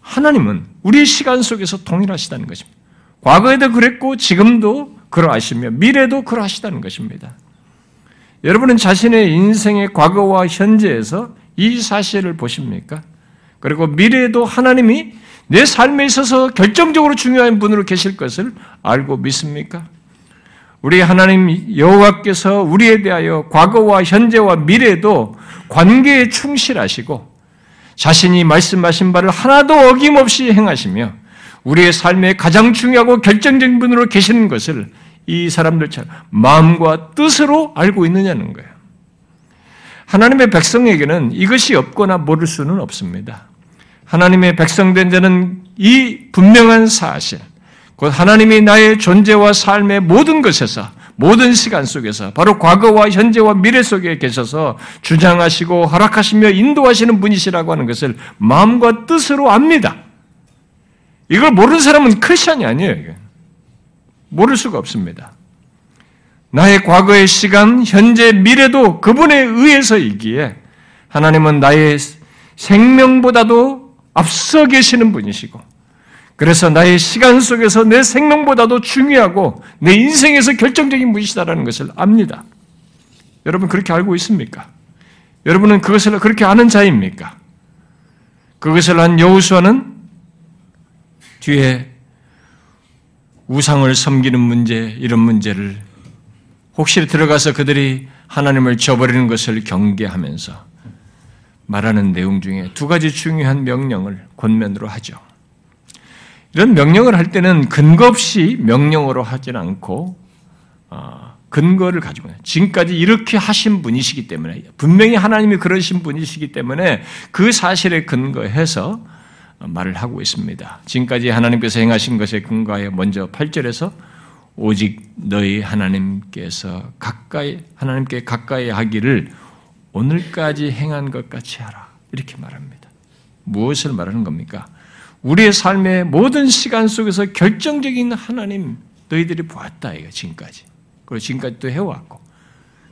Speaker 1: 하나님은 우리의 시간 속에서 동일하시다는 것입니다. 과거에도 그랬고 지금도 그러하시며 미래도 그러하시다는 것입니다. 여러분은 자신의 인생의 과거와 현재에서 이 사실을 보십니까? 그리고 미래에도 하나님이 내 삶에 있어서 결정적으로 중요한 분으로 계실 것을 알고 믿습니까? 우리 하나님 여호와께서 우리에 대하여 과거와 현재와 미래에도 관계에 충실하시고 자신이 말씀하신 바를 하나도 어김없이 행하시며 우리의 삶에 가장 중요하고 결정적인 분으로 계시는 것을 이 사람들처럼 마음과 뜻으로 알고 있느냐는 거예요. 하나님의 백성에게는 이것이 없거나 모를 수는 없습니다. 하나님의 백성된 자는 이 분명한 사실, 곧 하나님이 나의 존재와 삶의 모든 것에서 모든 시간 속에서 바로 과거와 현재와 미래 속에 계셔서 주장하시고 허락하시며 인도하시는 분이시라고 하는 것을 마음과 뜻으로 압니다. 이걸 모르는 사람은 크리스천이 아니에요. 모를 수가 없습니다. 나의 과거의 시간, 현재, 미래도 그분에 의해서이기에 하나님은 나의 생명보다도 앞서 계시는 분이시고 그래서 나의 시간 속에서 내 생명보다도 중요하고 내 인생에서 결정적인 분이시다라는 것을 압니다. 여러분 그렇게 알고 있습니까? 여러분은 그것을 그렇게 아는 자입니까? 그것을 한 여우수아는 뒤에 우상을 섬기는 문제, 이런 문제를 혹시 들어가서 그들이 하나님을 저버리는 것을 경계하면서 말하는 내용 중에 두 가지 중요한 명령을 권면으로 하죠. 이런 명령을 할 때는 근거 없이 명령으로 하진 않고 어, 근거를 가지고 지금까지 이렇게 하신 분이시기 때문에 분명히 하나님이 그러신 분이시기 때문에 그 사실에 근거해서 말을 하고 있습니다. 지금까지 하나님께서 행하신 것에 근거하여 먼저 8절에서 오직 너희 하나님께서 가까이 하나님께 가까이 하기를 오늘까지 행한 것 같이 하라. 이렇게 말합니다. 무엇을 말하는 겁니까? 우리의 삶의 모든 시간 속에서 결정적인 하나님 너희들이 보았다 이거 지금까지. 그리고 지금까지 또 해왔고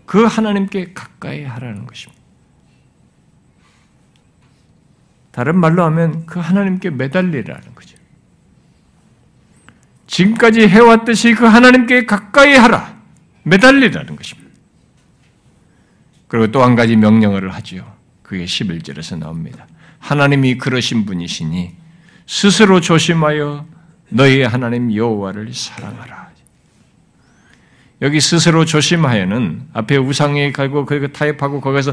Speaker 1: 그 하나님께 가까이 하라는 것입니다. 다른 말로 하면 그 하나님께 매달리라는 거죠. 지금까지 해왔듯이 그 하나님께 가까이 하라. 매달리라는 것입니다. 그리고 또 한 가지 명령을 하지요. 그게 11절에서 나옵니다. 하나님이 그러신 분이시니 스스로 조심하여 너희 하나님 여호와를 사랑하라. 여기 스스로 조심하여는 앞에 우상에 가고 그 타협하고 거기서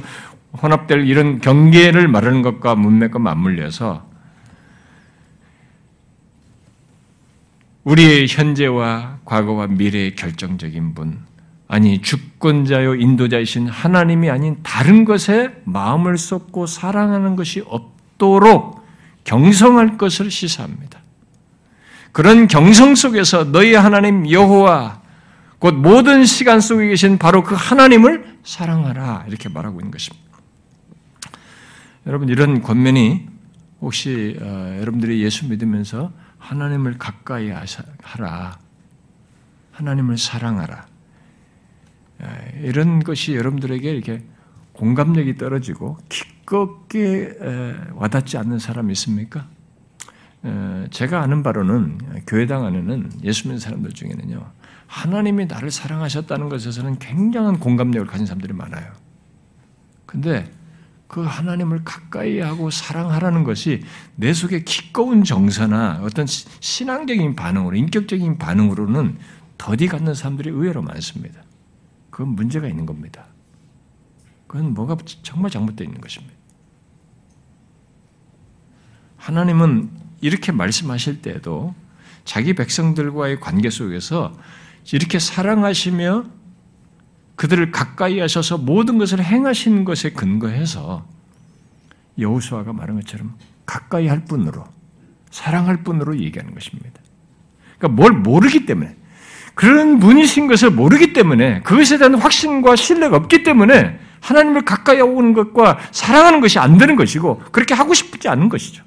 Speaker 1: 혼합될 이런 경계를 말하는 것과 문맥과 맞물려서 우리의 현재와 과거와 미래의 결정적인 분, 아니 주권자요 인도자이신 하나님이 아닌 다른 것에 마음을 쏟고 사랑하는 것이 없도록 경성할 것을 시사합니다. 그런 경성 속에서 너희 하나님 여호와 곧 모든 시간 속에 계신 바로 그 하나님을 사랑하라 이렇게 말하고 있는 것입니다. 여러분 이런 권면이 혹시 어, 여러분들이 예수 믿으면서 하나님을 가까이 하라, 하나님을 사랑하라 이런 것이 여러분들에게 이렇게 공감력이 떨어지고 기껍게 와닿지 않는 사람 있습니까? 제가 아는 바로는 교회당 안에는 예수 믿는 사람들 중에는요 하나님이 나를 사랑하셨다는 것에서는 굉장한 공감력을 가진 사람들이 많아요. 근데 그 하나님을 가까이 하고 사랑하라는 것이 내 속에 기꺼운 정서나 어떤 신앙적인 반응으로, 인격적인 반응으로는 더디 갖는 사람들이 의외로 많습니다. 그건 문제가 있는 겁니다. 그건 뭐가 정말 잘못되어 있는 것입니다. 하나님은 이렇게 말씀하실 때도 자기 백성들과의 관계 속에서 이렇게 사랑하시며 그들을 가까이 하셔서 모든 것을 행하신 것에 근거해서 여호수아가 말한 것처럼 가까이 할 뿐으로 사랑할 뿐으로 얘기하는 것입니다. 그러니까 뭘 모르기 때문에 그런 분이신 것을 모르기 때문에 그것에 대한 확신과 신뢰가 없기 때문에 하나님을 가까이 오는 것과 사랑하는 것이 안 되는 것이고 그렇게 하고 싶지 않은 것이죠.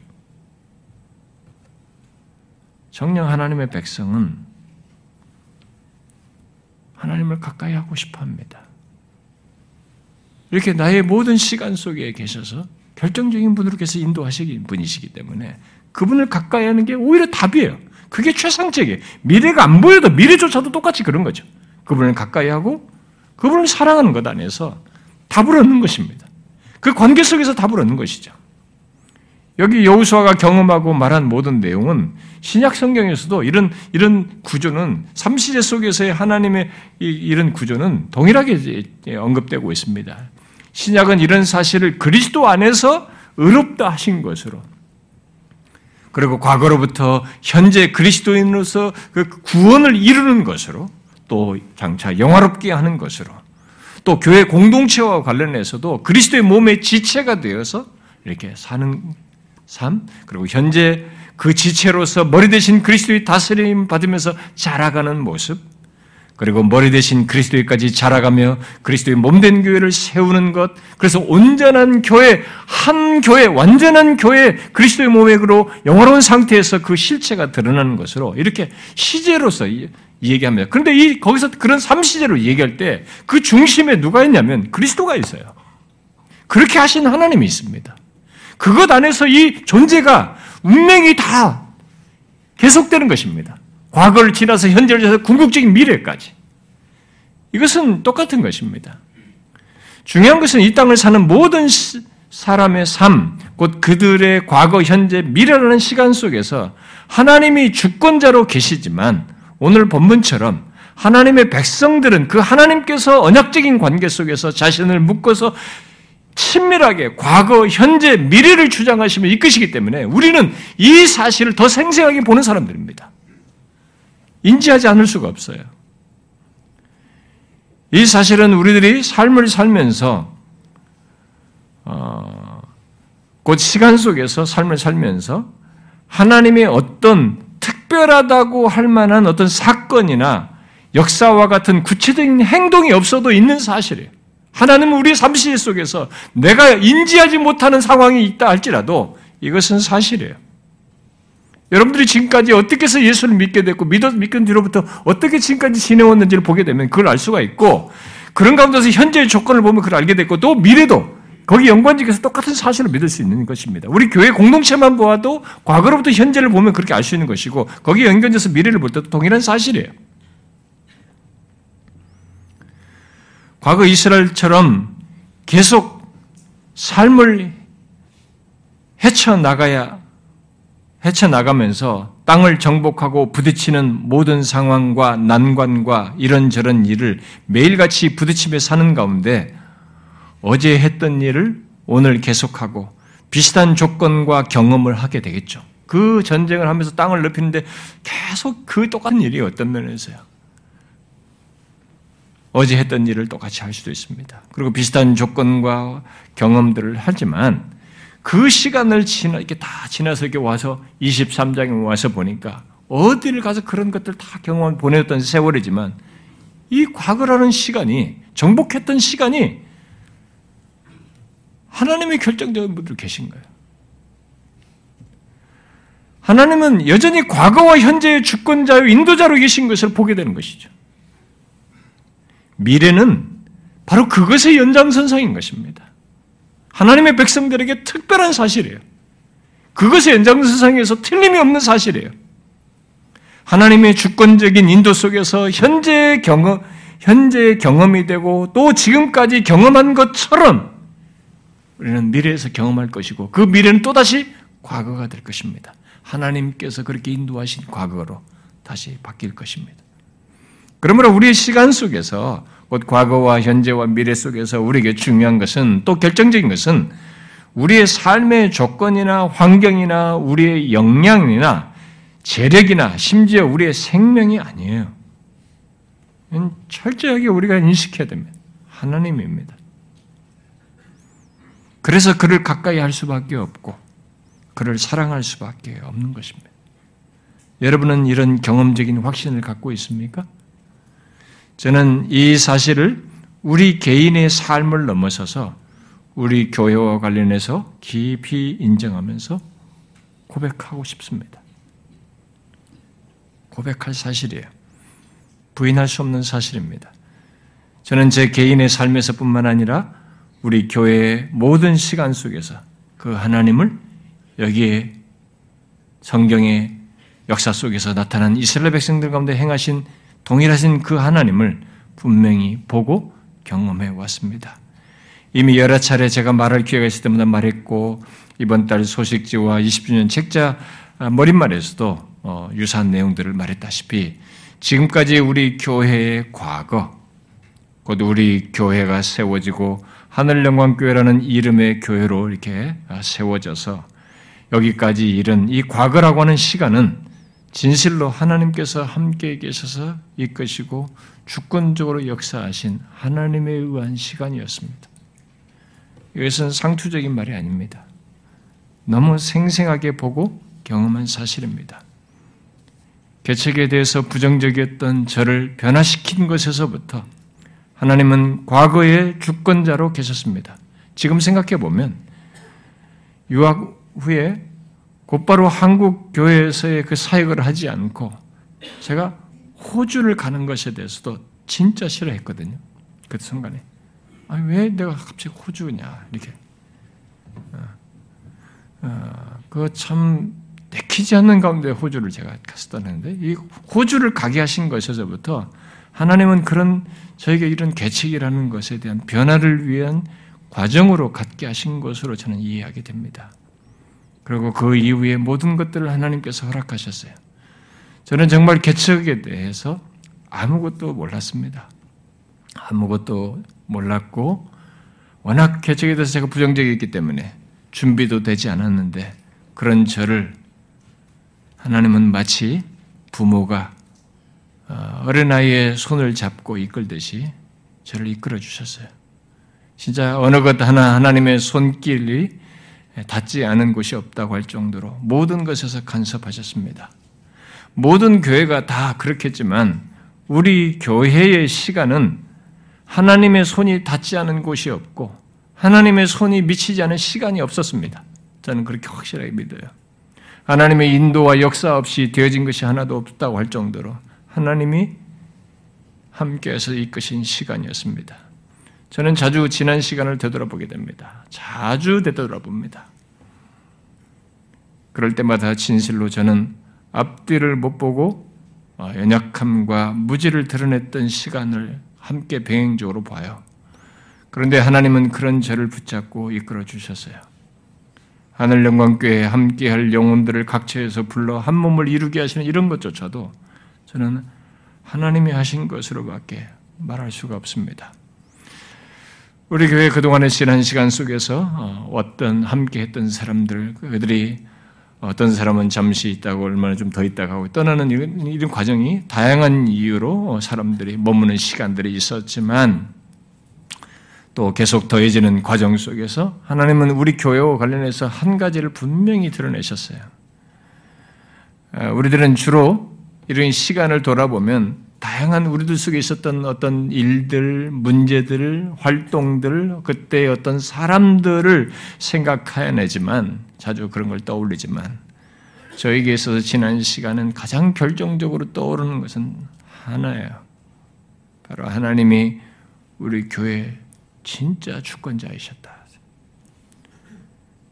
Speaker 1: 정령 하나님의 백성은 하나님을 가까이 하고 싶어 합니다. 이렇게 나의 모든 시간 속에 계셔서 결정적인 분으로 계서 인도하시기 분이시기 때문에 그분을 가까이 하는 게 오히려 답이에요. 그게 최상책이에요. 미래가 안 보여도 미래조차도 똑같이 그런 거죠. 그분을 가까이 하고 그분을 사랑하는 것 안에서 답을 얻는 것입니다. 그 관계 속에서 답을 얻는 것이죠. 여기 여우수아가 경험하고 말한 모든 내용은 신약 성경에서도 이런 이런 구조는 삼시제 속에서의 하나님의 이 런 구조는 동일하게 언급되고 있습니다. 신약은 이런 사실을 그리스도 안에서 의롭다 하신 것으로 그리고 과거로부터 현재 그리스도인으로서 그 구원을 이루는 것으로 또 장차 영화롭게 하는 것으로 또 교회 공동체와 관련해서도 그리스도의 몸의 지체가 되어서 이렇게 사는 삶, 그리고 현재 그 지체로서 머리 대신 그리스도의 다스림 받으면서 자라가는 모습, 그리고 머리 대신 그리스도에까지 자라가며 그리스도의 몸된 교회를 세우는 것, 그래서 온전한 교회, 한 교회, 완전한 교회, 그리스도의 몸액으로 영화로운 상태에서 그 실체가 드러나는 것으로 이렇게 시제로서 얘기합니다. 그런데 이, 거기서 그런 삼시제로 얘기할 때 그 중심에 누가 있냐면 그리스도가 있어요. 그렇게 하신 하나님이 있습니다. 그것 안에서 이 존재가 운명이 다 계속되는 것입니다. 과거를 지나서 현재를 지나서 궁극적인 미래까지. 이것은 똑같은 것입니다. 중요한 것은 이 땅을 사는 모든 사람의 삶, 곧 그들의 과거, 현재, 미래라는 시간 속에서 하나님이 주권자로 계시지만 오늘 본문처럼 하나님의 백성들은 그 하나님께서 언약적인 관계 속에서 자신을 묶어서 친밀하게 과거, 현재, 미래를 주장하시며 이끄시기 때문에 우리는 이 사실을 더 생생하게 보는 사람들입니다. 인지하지 않을 수가 없어요. 이 사실은 우리들이 삶을 살면서 어, 곧 시간 속에서 삶을 살면서 하나님의 어떤 특별하다고 할 만한 어떤 사건이나 역사와 같은 구체적인 행동이 없어도 있는 사실이에요. 하나님은 우리 삶시 속에서 내가 인지하지 못하는 상황이 있다 할지라도 이것은 사실이에요. 여러분들이 지금까지 어떻게 해서 예수를 믿게 됐고 믿어 믿은 뒤로부터 어떻게 지금까지 지내왔는지를 보게 되면 그걸 알 수가 있고 그런 가운데서 현재의 조건을 보면 그걸 알게 됐고 또 미래도 거기 연관지에서 똑같은 사실을 믿을 수 있는 것입니다. 우리 교회 공동체만 보아도 과거로부터 현재를 보면 그렇게 알 수 있는 것이고 거기 연관돼서 미래를 볼 때도 동일한 사실이에요. 과거 이스라엘처럼 계속 삶을 헤쳐나가야, 헤쳐나가면서 땅을 정복하고 부딪히는 모든 상황과 난관과 이런저런 일을 매일같이 부딪히며 사는 가운데 어제 했던 일을 오늘 계속하고 비슷한 조건과 경험을 하게 되겠죠. 그 전쟁을 하면서 땅을 넓히는데 계속 그 똑같은 일이 어떤 면에서요. 어제 했던 일을 똑같이 할 수도 있습니다. 그리고 비슷한 조건과 경험들을 하지만 그 시간을 지나 이렇게 다 지나서 이렇게 와서 23장에 와서 보니까 어디를 가서 그런 것들 다 경험 보냈던 세월이지만 이 과거라는 시간이 정복했던 시간이 하나님의 결정적인 분들 계신 거예요. 하나님은 여전히 과거와 현재의 주권자요 인도자로 계신 것을 보게 되는 것이죠. 미래는 바로 그것의 연장선상인 것입니다. 하나님의 백성들에게 특별한 사실이에요. 그것의 연장선상에서 틀림이 없는 사실이에요. 하나님의 주권적인 인도 속에서 현재의 경험, 현재의 경험이 되고 또 지금까지 경험한 것처럼 우리는 미래에서 경험할 것이고 그 미래는 또다시 과거가 될 것입니다. 하나님께서 그렇게 인도하신 과거로 다시 바뀔 것입니다. 그러므로 우리의 시간 속에서 곧 과거와 현재와 미래 속에서 우리에게 중요한 것은 또 결정적인 것은 우리의 삶의 조건이나 환경이나 우리의 역량이나 재력이나 심지어 우리의 생명이 아니에요. 철저하게 우리가 인식해야 됩니다. 하나님입니다. 그래서 그를 가까이 할 수밖에 없고 그를 사랑할 수밖에 없는 것입니다. 여러분은 이런 경험적인 확신을 갖고 있습니까? 저는 이 사실을 우리 개인의 삶을 넘어서서 우리 교회와 관련해서 깊이 인정하면서 고백하고 싶습니다. 고백할 사실이에요. 부인할 수 없는 사실입니다. 저는 제 개인의 삶에서 뿐만 아니라 우리 교회의 모든 시간 속에서 그 하나님을 여기에 성경의 역사 속에서 나타난 이스라엘 백성들 가운데 행하신 동일하신 그 하나님을 분명히 보고 경험해 왔습니다. 이미 여러 차례 제가 말할 기회가 있을 때마다 말했고 이번 달 소식지와 20주년 책자 머릿말에서도 어, 유사한 내용들을 말했다시피 지금까지 우리 교회의 과거, 곧 우리 교회가 세워지고 하늘영광교회라는 이름의 교회로 이렇게 세워져서 여기까지 이른 이 과거라고 하는 시간은 진실로 하나님께서 함께 계셔서 이끄시고 주권적으로 역사하신 하나님에 의한 시간이었습니다. 이것은 상투적인 말이 아닙니다. 너무 생생하게 보고 경험한 사실입니다. 개척에 대해서 부정적이었던 저를 변화시킨 것에서부터 하나님은 과거의 주권자로 계셨습니다. 지금 생각해 보면 유학 후에 곧바로 한국 교회에서의 그 사역을 하지 않고 제가 호주를 가는 것에 대해서도 진짜 싫어했거든요. 그 순간에. 아니, 왜 내가 갑자기 호주냐, 이렇게. 어, 어, 그참 내키지 않는 가운데 호주를 제가 갔었다는데, 이 호주를 가게 하신 것에서부터 하나님은 그런 저에게 이런 계책이라는 것에 대한 변화를 위한 과정으로 갖게 하신 것으로 저는 이해하게 됩니다. 그리고 그 이후에 모든 것들을 하나님께서 허락하셨어요. 저는 정말 개척에 대해서 아무것도 몰랐습니다. 아무것도 몰랐고, 워낙 개척에 대해서 제가 부정적이었기 때문에 준비도 되지 않았는데, 그런 저를 하나님은 마치 부모가 어, 어린아이의 손을 잡고 이끌듯이 저를 이끌어 주셨어요. 진짜 어느 것 하나 하나님의 손길이 닿지 않은 곳이 없다고 할 정도로 모든 것에서 간섭하셨습니다. 모든 교회가 다 그렇겠지만 우리 교회의 시간은 하나님의 손이 닿지 않은 곳이 없고 하나님의 손이 미치지 않은 시간이 없었습니다. 저는 그렇게 확실하게 믿어요. 하나님의 인도와 역사 없이 되어진 것이 하나도 없다고 할 정도로 하나님이 함께해서 이끄신 시간이었습니다. 저는 자주 지난 시간을 되돌아보게 됩니다. 자주 되돌아봅니다. 그럴 때마다 진실로 저는 앞뒤를 못 보고 어, 연약함과 무지를 드러냈던 시간을 함께 병행적으로 봐요. 그런데 하나님은 그런 저를 붙잡고 이끌어 주셨어요. 하늘 영광교회에 함께 할 영혼들을 각처에서 불러 한 몸을 이루게 하시는 이런 것조차도 저는 하나님이 하신 것으로밖에 말할 수가 없습니다. 우리 교회 그동안의 지난 시간 속에서 어, 어떤 함께 했던 사람들, 그들이 어떤 사람은 잠시 있다고 얼마나 좀 더 있다가 하고 떠나는 이런, 이런 과정이 다양한 이유로 사람들이 머무는 시간들이 있었지만 또 계속 더해지는 과정 속에서 하나님은 우리 교회와 관련해서 한 가지를 분명히 드러내셨어요. 어, 우리들은 주로 이런 시간을 돌아보면 다양한 우리들 속에 있었던 어떤 일들, 문제들, 활동들, 그때 어떤 사람들을 생각해내지만 자주 그런 걸 떠올리지만 저에게 있어서 지난 시간은 가장 결정적으로 떠오르는 것은 하나예요. 바로 하나님이 우리 교회 진짜 주권자이셨다.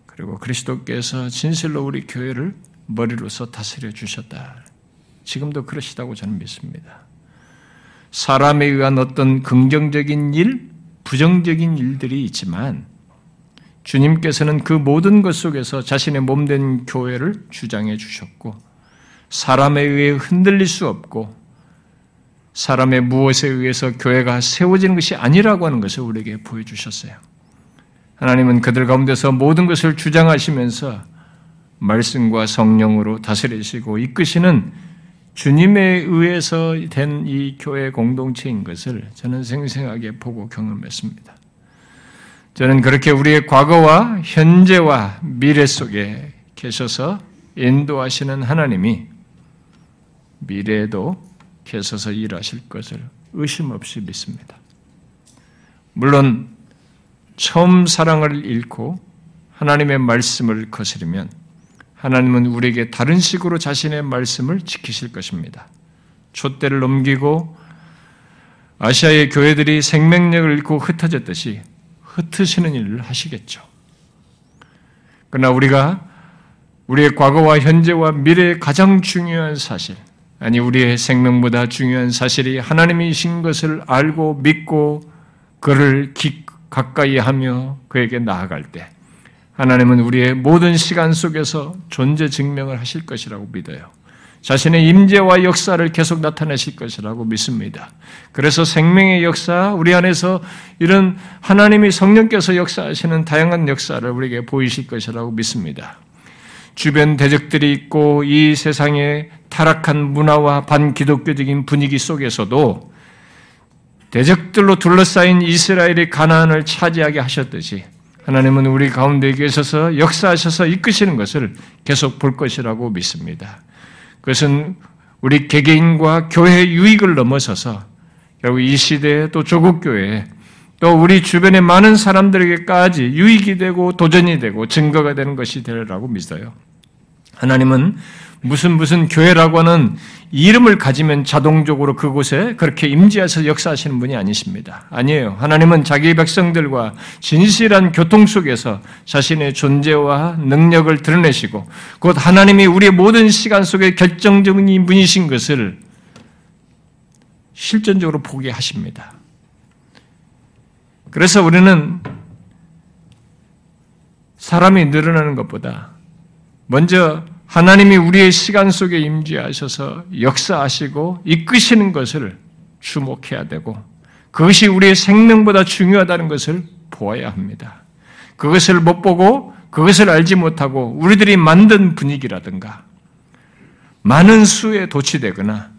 Speaker 1: 그리고 그리스도께서 진실로 우리 교회를 머리로서 다스려 주셨다. 지금도 그러시다고 저는 믿습니다. 사람에 의한 어떤 긍정적인 일, 부정적인 일들이 있지만 주님께서는 그 모든 것 속에서 자신의 몸된 교회를 주장해 주셨고 사람에 의해 흔들릴 수 없고 사람의 무엇에 의해서 교회가 세워지는 것이 아니라고 하는 것을 우리에게 보여주셨어요. 하나님은 그들 가운데서 모든 것을 주장하시면서 말씀과 성령으로 다스리시고 이끄시는 주님에 의해서 된 이 교회 공동체인 것을 저는 생생하게 보고 경험했습니다. 저는 그렇게 우리의 과거와 현재와 미래 속에 계셔서 인도하시는 하나님이 미래에도 계셔서 일하실 것을 의심 없이 믿습니다. 물론 처음 사랑을 잃고 하나님의 말씀을 거스르면 하나님은 우리에게 다른 식으로 자신의 말씀을 지키실 것입니다. 촛대를 넘기고 아시아의 교회들이 생명력을 잃고 흩어졌듯이 흩으시는 일을 하시겠죠. 그러나 우리가 우리의 과거와 현재와 미래의 가장 중요한 사실, 아니 우리의 생명보다 중요한 사실이 하나님이신 것을 알고 믿고 그를 가까이 하며 그에게 나아갈 때 하나님은 우리의 모든 시간 속에서 존재 증명을 하실 것이라고 믿어요. 자신의 임재와 역사를 계속 나타내실 것이라고 믿습니다. 그래서 생명의 역사, 우리 안에서 이런 하나님이 성령께서 역사하시는 다양한 역사를 우리에게 보이실 것이라고 믿습니다. 주변 대적들이 있고 이 세상의 타락한 문화와 반기독교적인 분위기 속에서도 대적들로 둘러싸인 이스라엘이 가나안을 차지하게 하셨듯이 하나님은 우리 가운데 계셔서 역사하셔서 이끄시는 것을 계속 볼 것이라고 믿습니다. 그것은 우리 개개인과 교회 유익을 넘어서서 결국 이 시대에 또 조국 교회에 또 우리 주변의 많은 사람들에게까지 유익이 되고 도전이 되고 증거가 되는 것이 되리라고 믿어요. 하나님은 무슨 무슨 교회라고 하는 이름을 가지면 자동적으로 그곳에 그렇게 임재해서 역사하시는 분이 아니십니다. 아니에요. 하나님은 자기 백성들과 진실한 교통 속에서 자신의 존재와 능력을 드러내시고 곧 하나님이 우리의 모든 시간 속에 결정적인 분이신 것을 실전적으로 보게 하십니다. 그래서 우리는 사람이 늘어나는 것보다 먼저 하나님이 우리의 시간 속에 임재하셔서 역사하시고 이끄시는 것을 주목해야 되고 그것이 우리의 생명보다 중요하다는 것을 보아야 합니다. 그것을 못 보고 그것을 알지 못하고 우리들이 만든 분위기라든가 많은 수에 도취되거나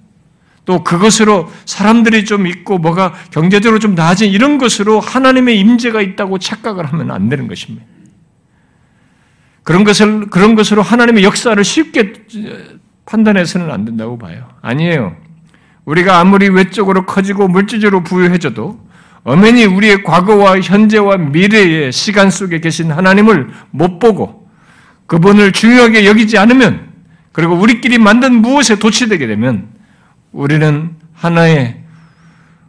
Speaker 1: 또 그것으로 사람들이 좀 있고 뭐가 경제적으로 좀 나아진 이런 것으로 하나님의 임재가 있다고 착각을 하면 안 되는 것입니다. 그런 것을, 그런 것으로 하나님의 역사를 쉽게 판단해서는 안 된다고 봐요. 아니에요. 우리가 아무리 외적으로 커지고 물질적으로 부유해져도 엄연히 우리의 과거와 현재와 미래의 시간 속에 계신 하나님을 못 보고 그분을 중요하게 여기지 않으면 그리고 우리끼리 만든 무엇에 도취되게 되면 우리는 하나의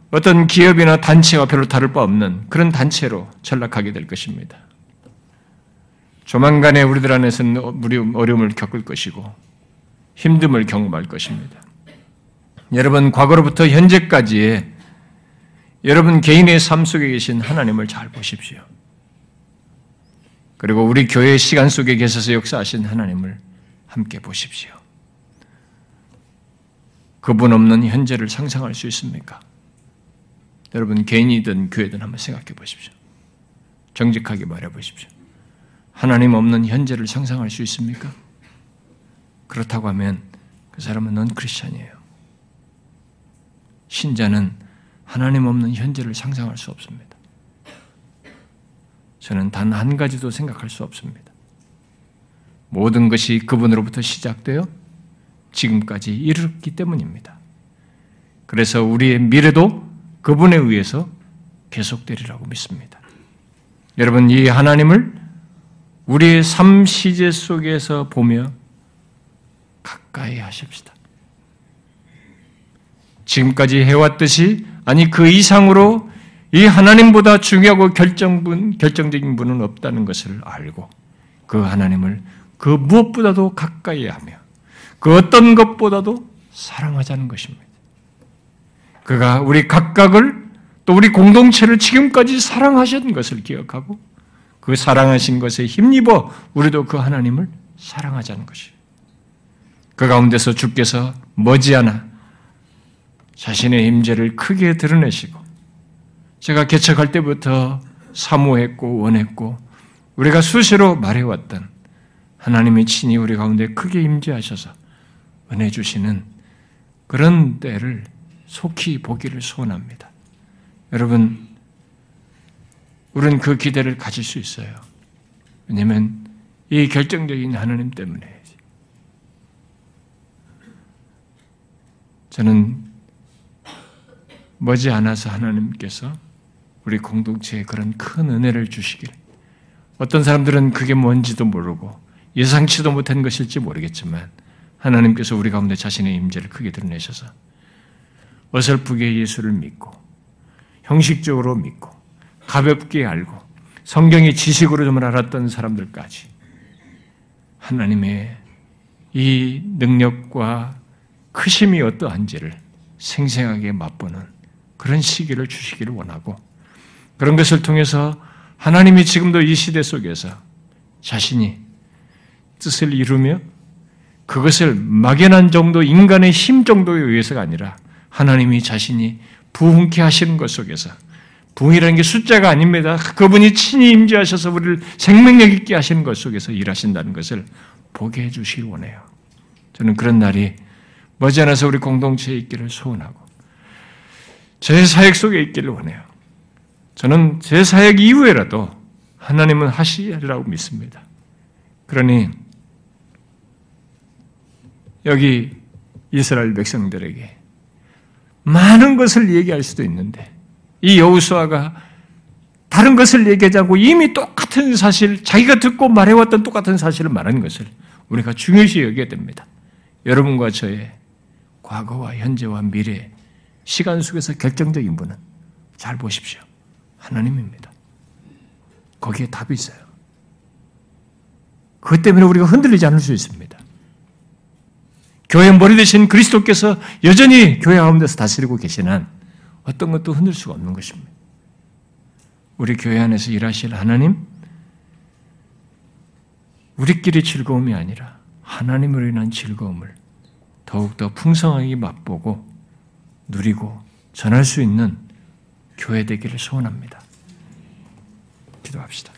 Speaker 1: 어떤 기업이나 단체와 별로 다를 바 없는 그런 단체로 전락하게 될 것입니다. 조만간에 우리들 안에서는 어려움을 겪을 것이고 힘듦을 경험할 것입니다. 여러분 과거로부터 현재까지의 여러분 개인의 삶 속에 계신 하나님을 잘 보십시오. 그리고 우리 교회 시간 속에 계셔서 역사하신 하나님을 함께 보십시오. 그분 없는 현재를 상상할 수 있습니까? 여러분 개인이든 교회든 한번 생각해 보십시오. 정직하게 말해 보십시오. 하나님 없는 현재를 상상할 수 있습니까? 그렇다고 하면 그 사람은 넌 크리스천이에요. 신자는 하나님 없는 현재를 상상할 수 없습니다. 저는 단 한 가지도 생각할 수 없습니다. 모든 것이 그분으로부터 시작되어 지금까지 이르렀기 때문입니다. 그래서 우리의 미래도 그분에 의해서 계속되리라고 믿습니다. 여러분, 이 하나님을 우리의 삶 시제 속에서 보며 가까이 하십시다. 지금까지 해왔듯이 아니 그 이상으로 이 하나님보다 중요하고 결정분, 결정적인 분은 없다는 것을 알고 그 하나님을 그 무엇보다도 가까이 하며 그 어떤 것보다도 사랑하자는 것입니다. 그가 우리 각각을 또 우리 공동체를 지금까지 사랑하셨던 것을 기억하고 그 사랑하신 것에 힘입어 우리도 그 하나님을 사랑하자는 것이. 그 가운데서 주께서 머지않아 자신의 임재를 크게 드러내시고 제가 개척할 때부터 사모했고 원했고 우리가 수시로 말해왔던 하나님의 친히 우리 가운데 크게 임재하셔서 은혜 주시는 그런 때를 속히 보기를 소원합니다. 여러분 우리는 그 기대를 가질 수 있어요. 왜냐하면 이 결정적인 하나님 때문에 저는 머지 않아서 하나님께서 우리 공동체에 그런 큰 은혜를 주시길 어떤 사람들은 그게 뭔지도 모르고 예상치도 못한 것일지 모르겠지만 하나님께서 우리 가운데 자신의 임재를 크게 드러내셔서 어설프게 예수를 믿고 형식적으로 믿고 가볍게 알고 성경의 지식으로 좀 알았던 사람들까지 하나님의 이 능력과 크심이 어떠한지를 생생하게 맛보는 그런 시기를 주시기를 원하고 그런 것을 통해서 하나님이 지금도 이 시대 속에서 자신이 뜻을 이루며 그것을 막연한 정도 인간의 힘 정도에 의해서가 아니라 하나님이 자신이 부흥케 하시는 것 속에서 부흥이라는 게 숫자가 아닙니다. 그분이 친히 임재하셔서 우리를 생명력 있게 하시는 것 속에서 일하신다는 것을 보게 해주시기 원해요. 저는 그런 날이 머지않아서 우리 공동체에 있기를 소원하고 제 사역 속에 있기를 원해요. 저는 제 사역 이후에라도 하나님은 하시리라고 믿습니다. 그러니 여기 이스라엘 백성들에게 많은 것을 얘기할 수도 있는데 이 여우수아가 다른 것을 얘기하자고 이미 똑같은 사실, 자기가 듣고 말해왔던 똑같은 사실을 말하는 것을 우리가 중요시 여겨야 됩니다. 여러분과 저의 과거와 현재와 미래, 시간 속에서 결정적인 분은 잘 보십시오. 하나님입니다. 거기에 답이 있어요. 그것 때문에 우리가 흔들리지 않을 수 있습니다. 교회 머리 대신 그리스도께서 여전히 교회 가운데서 다스리고 계시는 어떤 것도 흔들 수가 없는 것입니다. 우리 교회 안에서 일하실 하나님, 우리끼리 즐거움이 아니라 하나님으로 인한 즐거움을 더욱더 풍성하게 맛보고 누리고 전할 수 있는 교회 되기를 소원합니다. 기도합시다.